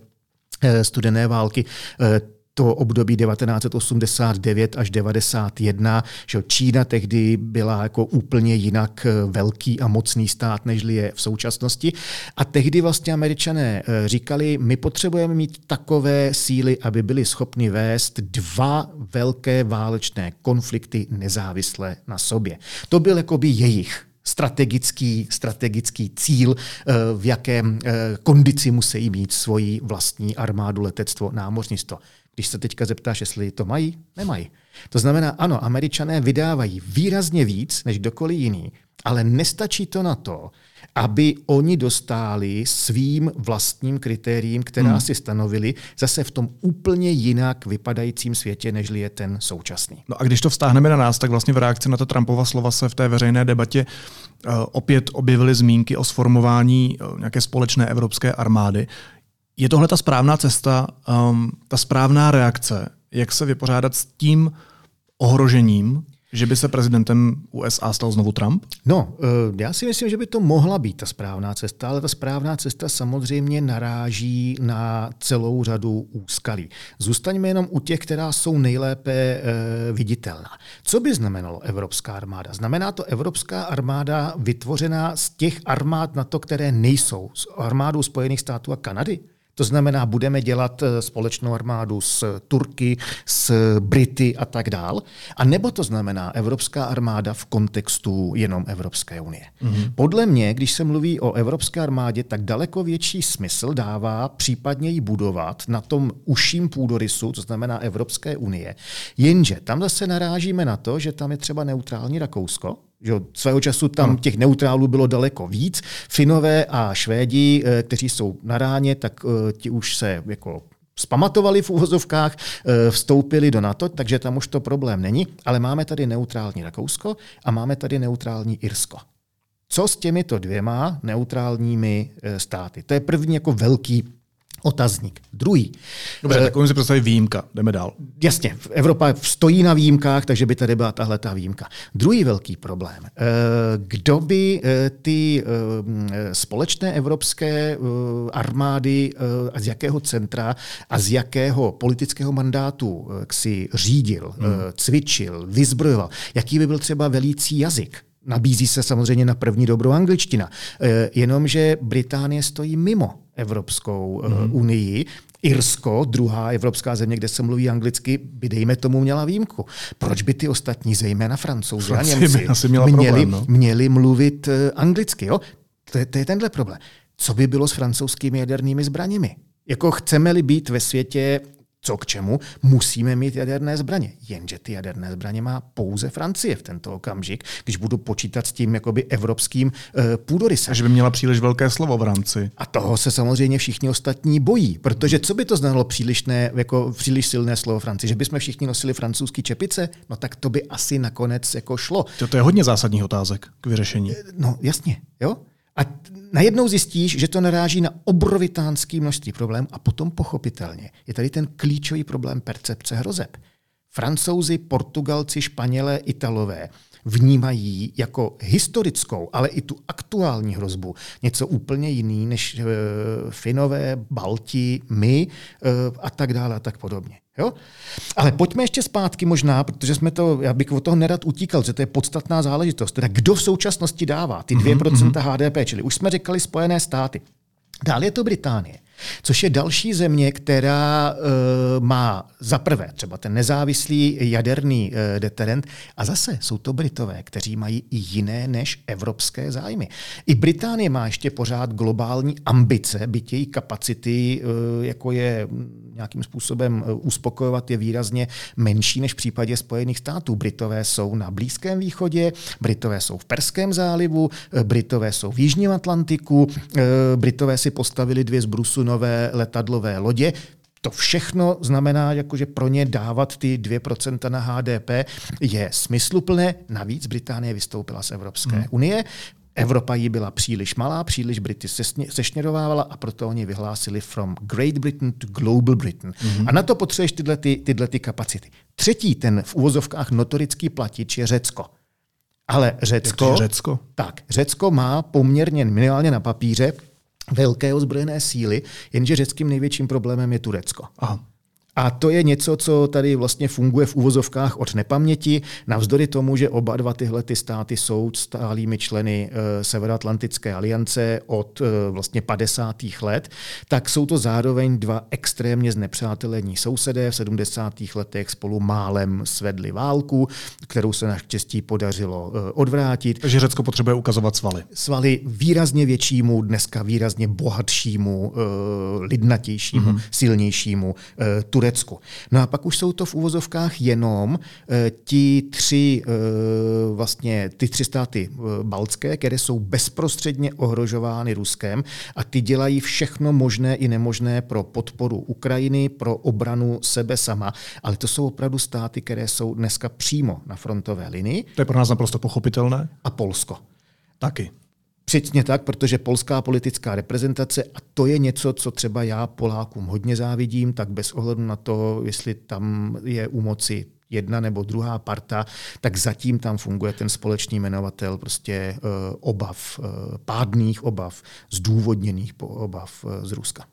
eh, studené války, eh, to období 1989 až 91, že Čína tehdy byla jako úplně jinak eh, velký a mocný stát, než je v současnosti. A tehdy vlastně američané eh, říkali, my potřebujeme mít takové síly, aby byli schopni vést dva velké válečné konflikty nezávisle na sobě. To byl jakoby jejich strategický, strategický cíl, eh, v jakém kondici musí mít svoji vlastní armádu, letectvo, námořnictvo. Když se teďka zeptáš, jestli to mají, nemají. To znamená, ano, američané vydávají výrazně víc než kdokoliv jiný, ale nestačí to na to, aby oni dostali svým vlastním kritériím, která hmm. si stanovili, zase v tom úplně jinak vypadajícím světě, než je ten současný. No a když to vztáhneme na nás, tak vlastně v reakci na to Trumpova slova se v té veřejné debatě uh, opět objevily zmínky o sformování uh, nějaké společné evropské armády. Je tohle ta správná cesta, um, ta správná reakce, jak se vypořádat s tím ohrožením, že by se prezidentem USA stal znovu Trump? No, eh, já si myslím, že by to mohla být ta správná cesta, ale ta správná cesta samozřejmě naráží na celou řadu úskalí. Zůstaňme jenom u těch, která jsou nejlépe eh, viditelná. Co by znamenalo Evropská armáda? Znamená to Evropská armáda vytvořená z těch armád na to, které nejsou s armádou Spojených států a Kanady? To znamená, budeme dělat eh, společnou armádu s Turky, s Brity a tak dál. A nebo to znamená Evropská armáda v kontextu jenom Evropské unie. Mm-hmm. Podle mě, když se mluví o Evropské armádě, tak daleko větší smysl dává případně ji budovat na tom užším půdorysu, to znamená Evropské unie. Jenže tam zase narážíme na to, že tam je třeba neutrální Rakousko, že svého času tam těch neutrálů bylo daleko víc. Finové a Švédi, eh, kteří jsou na ráně, tak eh, ti už se jako zpamatovali v úvozovkách, eh, vstoupili do NATO, takže tam už to problém není, ale máme tady neutrální Rakousko a máme tady neutrální Irsko. Co s těmito dvěma neutrálními státy? To je první jako velký Otazník. Druhý. Dobře, tak on si představí výjimka. Jdeme dál. Jasně, Evropa stojí na výjimkách, takže by tady byla tahle ta výjimka. Druhý velký problém. Kdo by ty společné evropské armády a z jakého centra a z jakého politického mandátu si řídil, hmm. cvičil, vyzbrojoval, jaký by byl třeba velící jazyk? Nabízí se samozřejmě na první dobrou angličtina. Jenomže Británie stojí mimo Evropskou mm. unii. Irsko, druhá evropská země, kde se mluví anglicky, by dejme tomu měla výjimku. Proč by ty ostatní, zejména francouzi a Němci, měli, problém, no? měli mluvit eh, anglicky? Jo? To, je, to je tenhle problém. Co by bylo s francouzskými jadernými zbraněmi? Jako chceme-li být ve světě co k čemu, musíme mít jaderné zbraně. Jenže ty jaderné zbraně má pouze Francie v tento okamžik, když budu počítat s tím jakoby evropským uh, půdorysem. Že by měla příliš velké slovo v rámci. A toho se samozřejmě všichni ostatní bojí, protože co by to znamenalo přílišné, jako příliš silné slovo Francii? Že bychom všichni nosili francouzský čepice? No tak to by asi nakonec jako šlo. To, to je hodně zásadních otázek k vyřešení. Eh, no jasně, jo. A najednou zjistíš, že to naráží na obrovitánský množství problémů a potom pochopitelně je tady ten klíčový problém percepce hrozeb. Francouzi, Portugalci, Španělé, Italové vnímají jako historickou, ale i tu aktuální hrozbu něco úplně jiný než e, Finové, Balti, my e, a tak dále a tak podobně. Jo? Ale pojďme ještě zpátky možná, protože jsme to, já bych od toho nerad utíkal, že to je podstatná záležitost. Teda kdo v současnosti dává ty 2% mm-hmm. HDP, čili už jsme říkali Spojené státy. Dále je to Británie což je další země, která uh, má za prvé třeba ten nezávislý jaderný uh, deterent a zase jsou to Britové, kteří mají i jiné než evropské zájmy. I Británie má ještě pořád globální ambice, byť její kapacity, uh, jako je nějakým způsobem uspokojovat, je výrazně menší než v případě Spojených států. Britové jsou na Blízkém východě, Britové jsou v Perském zálivu, Britové jsou v Jižním Atlantiku, Britové si postavili dvě z Brusu nové letadlové lodě. To všechno znamená, jako že pro ně dávat ty 2% na HDP je smysluplné. Navíc Británie vystoupila z Evropské hmm. unie. Evropa jí byla příliš malá, příliš Brity sešněrovávala a proto oni vyhlásili from Great Britain to Global Britain. Mm-hmm. A na to potřebuješ tyhle, ty, tyhle ty kapacity. Třetí, ten v úvozovkách notorický platič je Řecko. Ale Řecko, Řecko? Tak, Řecko má poměrně minimálně na papíře velké ozbrojené síly, jenže řeckým největším problémem je Turecko. Aha. A to je něco, co tady vlastně funguje v úvozovkách od nepaměti, navzdory tomu, že oba dva tyhle ty státy jsou stálými členy e, Severoatlantické aliance od e, vlastně 50. let, tak jsou to zároveň dva extrémně znepřátelení sousedé. V 70. letech spolu málem svedli válku, kterou se naštěstí podařilo e, odvrátit. Takže Řecko potřebuje ukazovat svaly. Svaly výrazně většímu, dneska výrazně bohatšímu, lidnatějšímu, mm-hmm. silnějšímu Turecku. No a pak už jsou to v úvozovkách jenom e, ti tři, e, vlastně ty tři státy e, baltské, které jsou bezprostředně ohrožovány Ruskem a ty dělají všechno možné i nemožné pro podporu Ukrajiny, pro obranu sebe sama, ale to jsou opravdu státy, které jsou dneska přímo na frontové linii. To je pro nás naprosto pochopitelné. A Polsko. Taky. Přesně tak, protože polská politická reprezentace, a to je něco, co třeba já Polákům hodně závidím, tak bez ohledu na to, jestli tam je u moci jedna nebo druhá parta, tak zatím tam funguje ten společný jmenovatel prostě uh, obav, uh, pádných obav, zdůvodněných obav uh, z Ruska.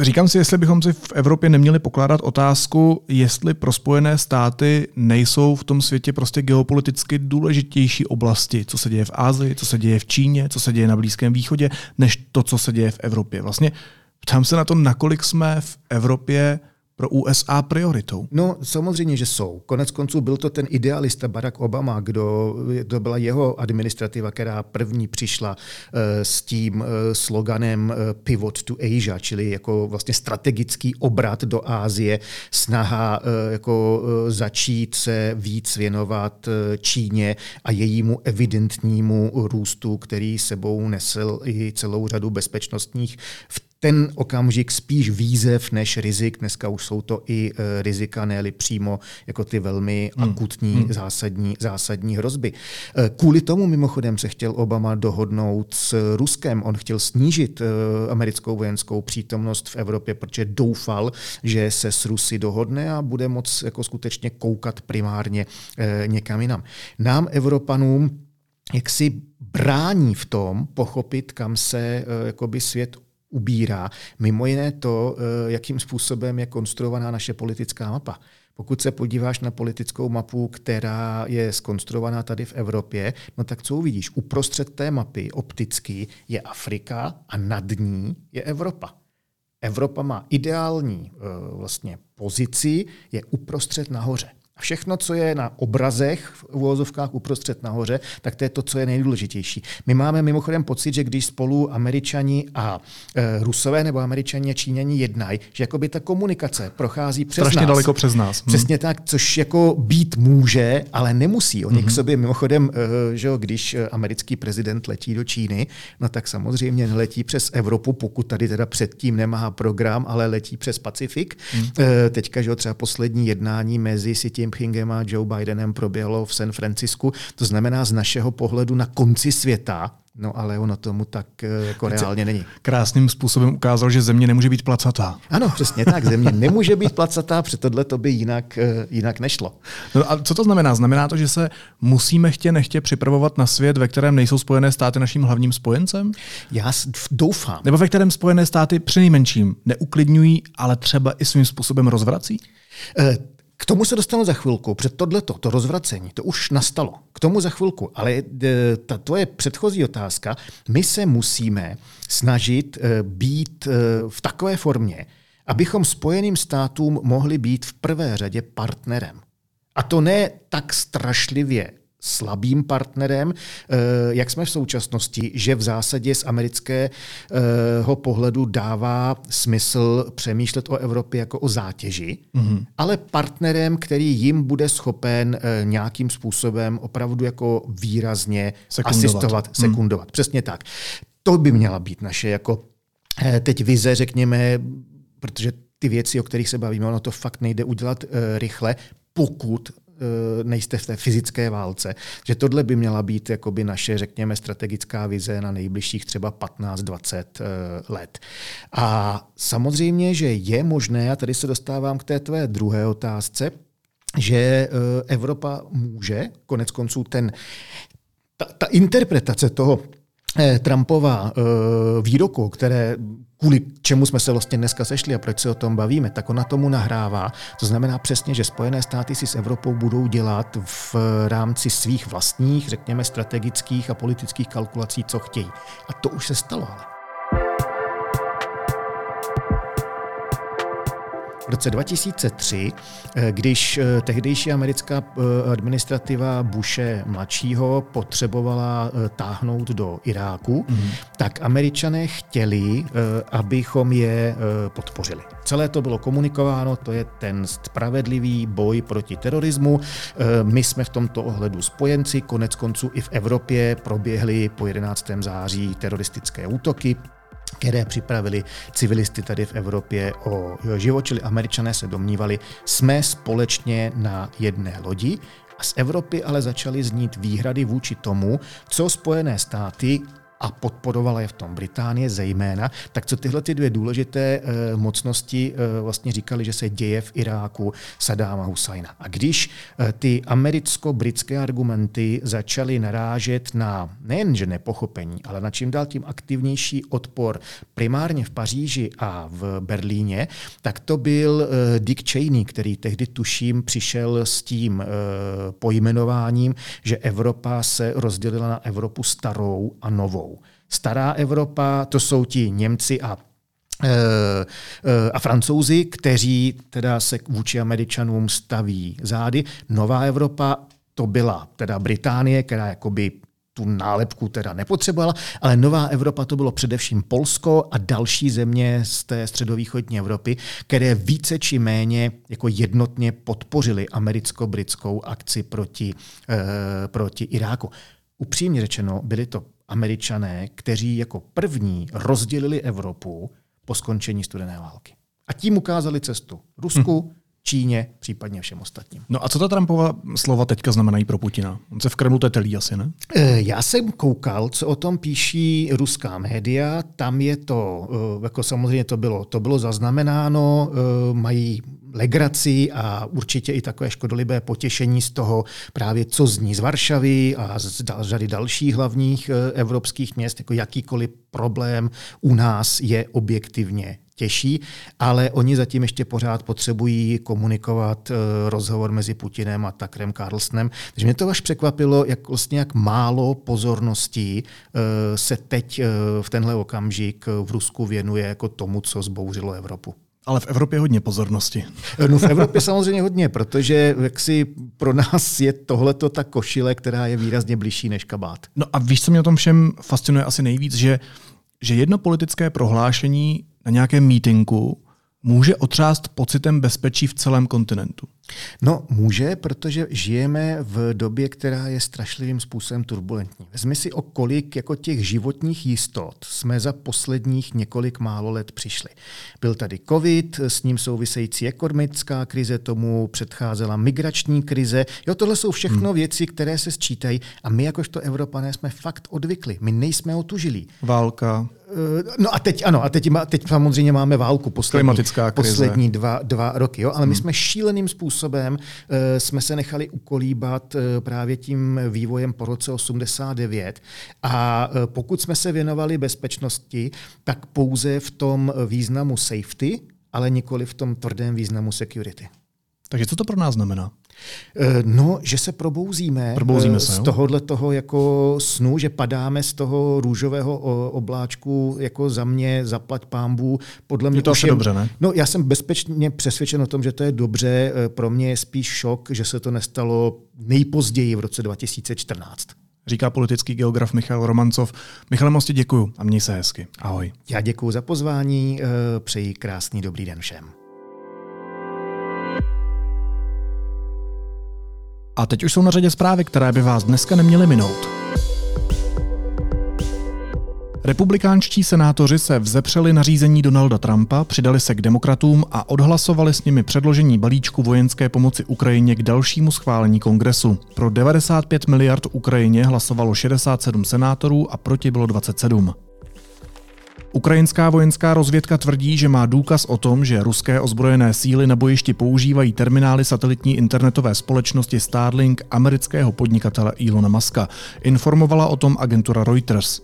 Říkám si, jestli bychom si v Evropě neměli pokládat otázku, jestli pro Spojené státy nejsou v tom světě prostě geopoliticky důležitější oblasti, co se děje v Ázii, co se děje v Číně, co se děje na Blízkém východě, než to, co se děje v Evropě. Vlastně ptám se na to, nakolik jsme v Evropě pro USA prioritou? No, samozřejmě, že jsou. Konec konců byl to ten idealista Barack Obama, kdo, to byla jeho administrativa, která první přišla uh, s tím uh, sloganem uh, Pivot to Asia, čili jako vlastně strategický obrat do Ázie, snaha uh, jako uh, začít se víc věnovat uh, Číně a jejímu evidentnímu růstu, který sebou nesl i celou řadu bezpečnostních v ten okamžik spíš výzev než rizik. Dneska už jsou to i e, rizika, ne přímo jako ty velmi hmm. akutní, hmm. zásadní, zásadní hrozby. E, kvůli tomu mimochodem se chtěl Obama dohodnout s Ruskem. On chtěl snížit e, americkou vojenskou přítomnost v Evropě, protože doufal, že se s Rusy dohodne a bude moc jako skutečně koukat primárně někam jinam. Nám, Evropanům, jak si brání v tom pochopit, kam se jakoby svět ubírá. Mimo jiné to, eh, jakým způsobem je konstruovaná naše politická mapa. Pokud se podíváš na politickou mapu, která je skonstruovaná tady v Evropě, no tak co uvidíš? Uprostřed té mapy opticky je Afrika a nad ní je Evropa. Evropa má ideální eh, vlastně pozici, je uprostřed nahoře. A všechno, co je na obrazech v uvozovkách uprostřed nahoře, tak to je to, co je nejdůležitější. My máme mimochodem pocit, že když spolu američani a e, rusové nebo američani a číňani jednají, že jakoby ta komunikace prochází přes Strašně nás. daleko přes nás. Hmm. Přesně tak, což jako být může, ale nemusí. Oni hmm. k sobě mimochodem, e, že jo, když americký prezident letí do Číny, no tak samozřejmě neletí přes Evropu, pokud tady teda předtím nemá program, ale letí přes Pacifik. Hmm. E, teďka, že jo, třeba poslední jednání mezi City Jinpingem a Joe Bidenem proběhlo v San Francisku. To znamená z našeho pohledu na konci světa, No ale ono tomu tak eh, jako reálně není. Krásným způsobem ukázal, že země nemůže být placatá. Ano, přesně tak. Země nemůže být placatá, protože tohle to by jinak, eh, jinak nešlo. No a co to znamená? Znamená to, že se musíme chtě nechtě připravovat na svět, ve kterém nejsou Spojené státy naším hlavním spojencem? Já doufám. Nebo ve kterém Spojené státy přinejmenším neuklidňují, ale třeba i svým způsobem rozvrací? K tomu se dostanu za chvilku, před tohleto, to rozvracení, to už nastalo. K tomu za chvilku, ale e, ta tvoje předchozí otázka, my se musíme snažit e, být e, v takové formě, abychom Spojeným státům mohli být v prvé řadě partnerem. A to ne tak strašlivě slabým partnerem, eh, jak jsme v současnosti, že v zásadě z amerického pohledu dává smysl přemýšlet o Evropě jako o zátěži, mm-hmm. ale partnerem, který jim bude schopen eh, nějakým způsobem opravdu jako výrazně sekundovat. asistovat, mhm. sekundovat. Mm. Přesně tak. To by měla být naše jako eh, teď vize, řekněme, protože ty věci, o kterých se bavíme, ono to fakt nejde udělat rychle, pokud nejste v té fyzické válce. Že tohle by měla být jakoby naše, řekněme, strategická vize na nejbližších třeba 15-20 eh, let. A samozřejmě, že je možné, a tady se dostávám k té tvé druhé otázce, že eh, Evropa může, konec konců ten, ta, ta interpretace toho, Trumpova výroku, které kvůli čemu jsme se vlastně dneska sešli a proč se o tom bavíme, tak ona tomu nahrává. To znamená přesně, že Spojené státy si s Evropou budou dělat v rámci svých vlastních, řekněme, strategických a politických kalkulací, co chtějí. A to už se stalo ale. V roce 2003, eh, když eh, tehdejší americká eh, administrativa Bushe mladšího potřebovala táhnout do Iráku, mm-hmm. tak američané chtěli, abychom je podpořili. Celé to bylo komunikováno, to je ten spravedlivý boj proti terorismu. My jsme v tomto ohledu spojenci, konec konců i v Evropě proběhly po 11. září teroristické útoky které připravili civilisty tady v Evropě o život, čili američané se domnívali, jsme společně na jedné lodi. A z Evropy ale začaly znít výhrady vůči tomu, co Spojené státy a podporovala je v tom Británie zejména, tak co tyhle ty dvě důležité e, mocnosti e, vlastně říkali, že se děje v Iráku Sadáma Husajna. A když e, ty americko-britské argumenty začaly narážet na nejenže nepochopení, ale na čím dál tím aktivnější odpor primárně v Paříži a v Berlíně, tak to byl e, Dick Cheney, který tehdy tuším přišel s tím e, pojmenováním, že Evropa se rozdělila na Evropu starou a novou. Stará Evropa, to jsou ti Němci a eh, eh, a francouzi, kteří teda se vůči Američanům staví zády. Nová Evropa to byla teda Británie, která jakoby tu nálepku teda nepotřebovala, ale Nová Evropa to bylo především Polsko a další země z té středovýchodní Evropy, které více či méně jako jednotně podpořili americko-britskou akci proti, eh, proti Iráku. Upřímně řečeno, byly to američané, kteří jako první rozdělili Evropu, po skončení studené války. A tím ukázali cestu Rusku, hmm. Číně, případně všem ostatním. No a co ta Trumpova slova teďka znamenají pro Putina? On se v Kremlu tetelí asi, ne? Eh, já jsem koukal, co o tom píší ruská média. Tam je to, eh, jako samozřejmě to bylo, to bylo zaznamenáno, eh, mají legraci a určitě i takové škodolibé potěšení z toho právě, co zní z Varšavy a z řady dalších hlavních evropských měst, jako jakýkoliv problém u nás je objektivně těžší, ale oni zatím ještě pořád potřebují komunikovat eh, rozhovor mezi Putinem a Takrem Carlsonem. Takže mě to až překvapilo, jak vlastně jak málo pozorností eh, se teď eh, v tenhle okamžik v Rusku věnuje jako tomu, co zbouřilo Evropu. Ale v Evropě hodně pozornosti. No v Evropě samozřejmě hodně, protože jaksi pro nás je tohleto ta košile, která je výrazně blížší než kabát. No a víš, co mě o tom všem fascinuje asi nejvíc, že, že jedno politické prohlášení na nějakém mítinku může otřást pocitem bezpečí v celém kontinentu. No, může, protože žijeme v době, která je strašlivým způsobem turbulentní. Vezmi si, o kolik jako těch životních jistot jsme za posledních několik málo let přišli. Byl tady covid, s ním související ekonomická krize, tomu předcházela migrační krize. Jo, tohle jsou všechno hmm. věci, které se sčítají a my jakožto Evropané jsme fakt odvykli. My nejsme otužilí. Válka. Eh, no a teď ano, a teď, teď samozřejmě máme válku poslední, Klimatická krize. poslední dva, dva roky, jo? ale hmm. my jsme šíleným způsobem uh, jsme se nechali ukolíbat uh, právě tím vývojem po roce 89 a uh, pokud jsme se věnovali bezpečnosti, tak pouze v tom významu safety, ale nikoli v tom tvrdém významu security. Takže co to pro nás znamená? Eh, no, že se probouzíme, probouzíme se, z tohohle toho jako snu, že padáme z toho růžového obláčku jako za mě, zaplať pámbu. Podle mě je to asi je, dobře, ne? No, já jsem bezpečně přesvědčen o tom, že to je dobře. Eh, pro mě je spíš šok, že se to nestalo nejpozději v roce 2014. Říká politický geograf Michal Romancov. Michale, moc děkuju a měj se hezky. Ahoj. Já děkuji za pozvání, eh, přeji krásný dobrý den všem. A teď už jsou na řadě zprávy, které by vás dneska neměly minout. Republikánští senátoři se vzepřeli nařízení Donalda Trumpa, přidali se k demokratům a odhlasovali s nimi předložení balíčku vojenské pomoci Ukrajině k dalšímu schválení kongresu. Pro 95 miliard Ukrajině hlasovalo 67 senátorů a proti bylo 27. Ukrajinská vojenská rozvědka tvrdí, že má důkaz o tom, že ruské ozbrojené síly na bojišti používají terminály satelitní internetové společnosti Starlink amerického podnikatele Ilona Muska. Informovala o tom agentura Reuters.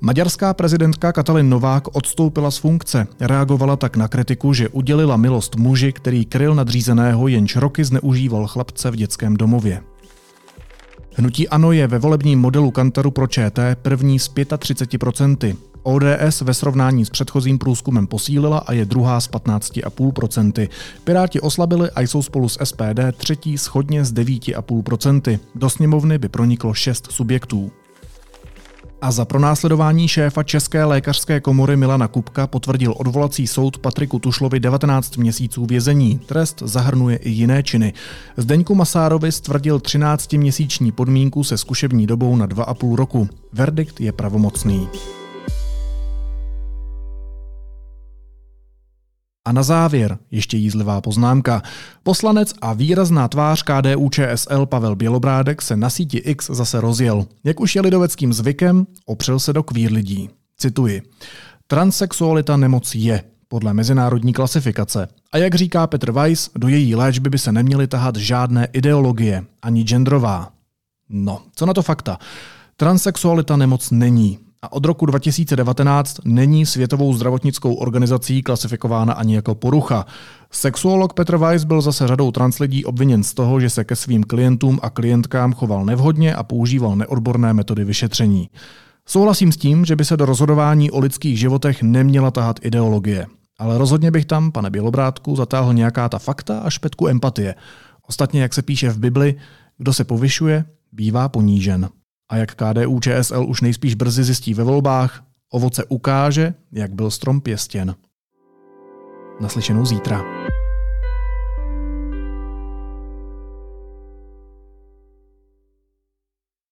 Maďarská prezidentka Katalin Novák odstoupila z funkce. Reagovala tak na kritiku, že udělila milost muži, který kryl nadřízeného, jenž roky zneužíval chlapce v dětském domově. Hnutí ANO je ve volebním modelu Kantaru pro ČT první s 35%. ODS ve srovnání s předchozím průzkumem posílila a je druhá s 15,5%. Piráti oslabili a jsou spolu s SPD třetí schodně s 9,5%. Do sněmovny by proniklo šest subjektů. A za pronásledování šéfa České lékařské komory Milana Kupka potvrdil odvolací soud Patriku Tušlovi 19 měsíců vězení. Trest zahrnuje i jiné činy. Zdeňku Masárovi stvrdil 13-měsíční podmínku se zkušební dobou na 2,5 roku. Verdikt je pravomocný. A na závěr ještě jízlivá poznámka. Poslanec a výrazná tvář KDU ČSL Pavel Bělobrádek se na síti X zase rozjel. Jak už je lidoveckým zvykem, opřel se do kvír lidí. Cituji. Transsexualita nemoc je, podle mezinárodní klasifikace. A jak říká Petr Weiss, do její léčby by se neměly tahat žádné ideologie, ani genderová. No, co na to fakta? Transsexualita nemoc není a od roku 2019 není Světovou zdravotnickou organizací klasifikována ani jako porucha. Sexuolog Petr Weiss byl zase řadou translidí obviněn z toho, že se ke svým klientům a klientkám choval nevhodně a používal neodborné metody vyšetření. Souhlasím s tím, že by se do rozhodování o lidských životech neměla tahat ideologie. Ale rozhodně bych tam, pane Bělobrátku, zatáhl nějaká ta fakta a špetku empatie. Ostatně, jak se píše v Bibli, kdo se povyšuje, bývá ponížen. A jak KDU ČSL už nejspíš brzy zjistí ve volbách, ovoce ukáže, jak byl strom pěstěn. Naslyšenou zítra.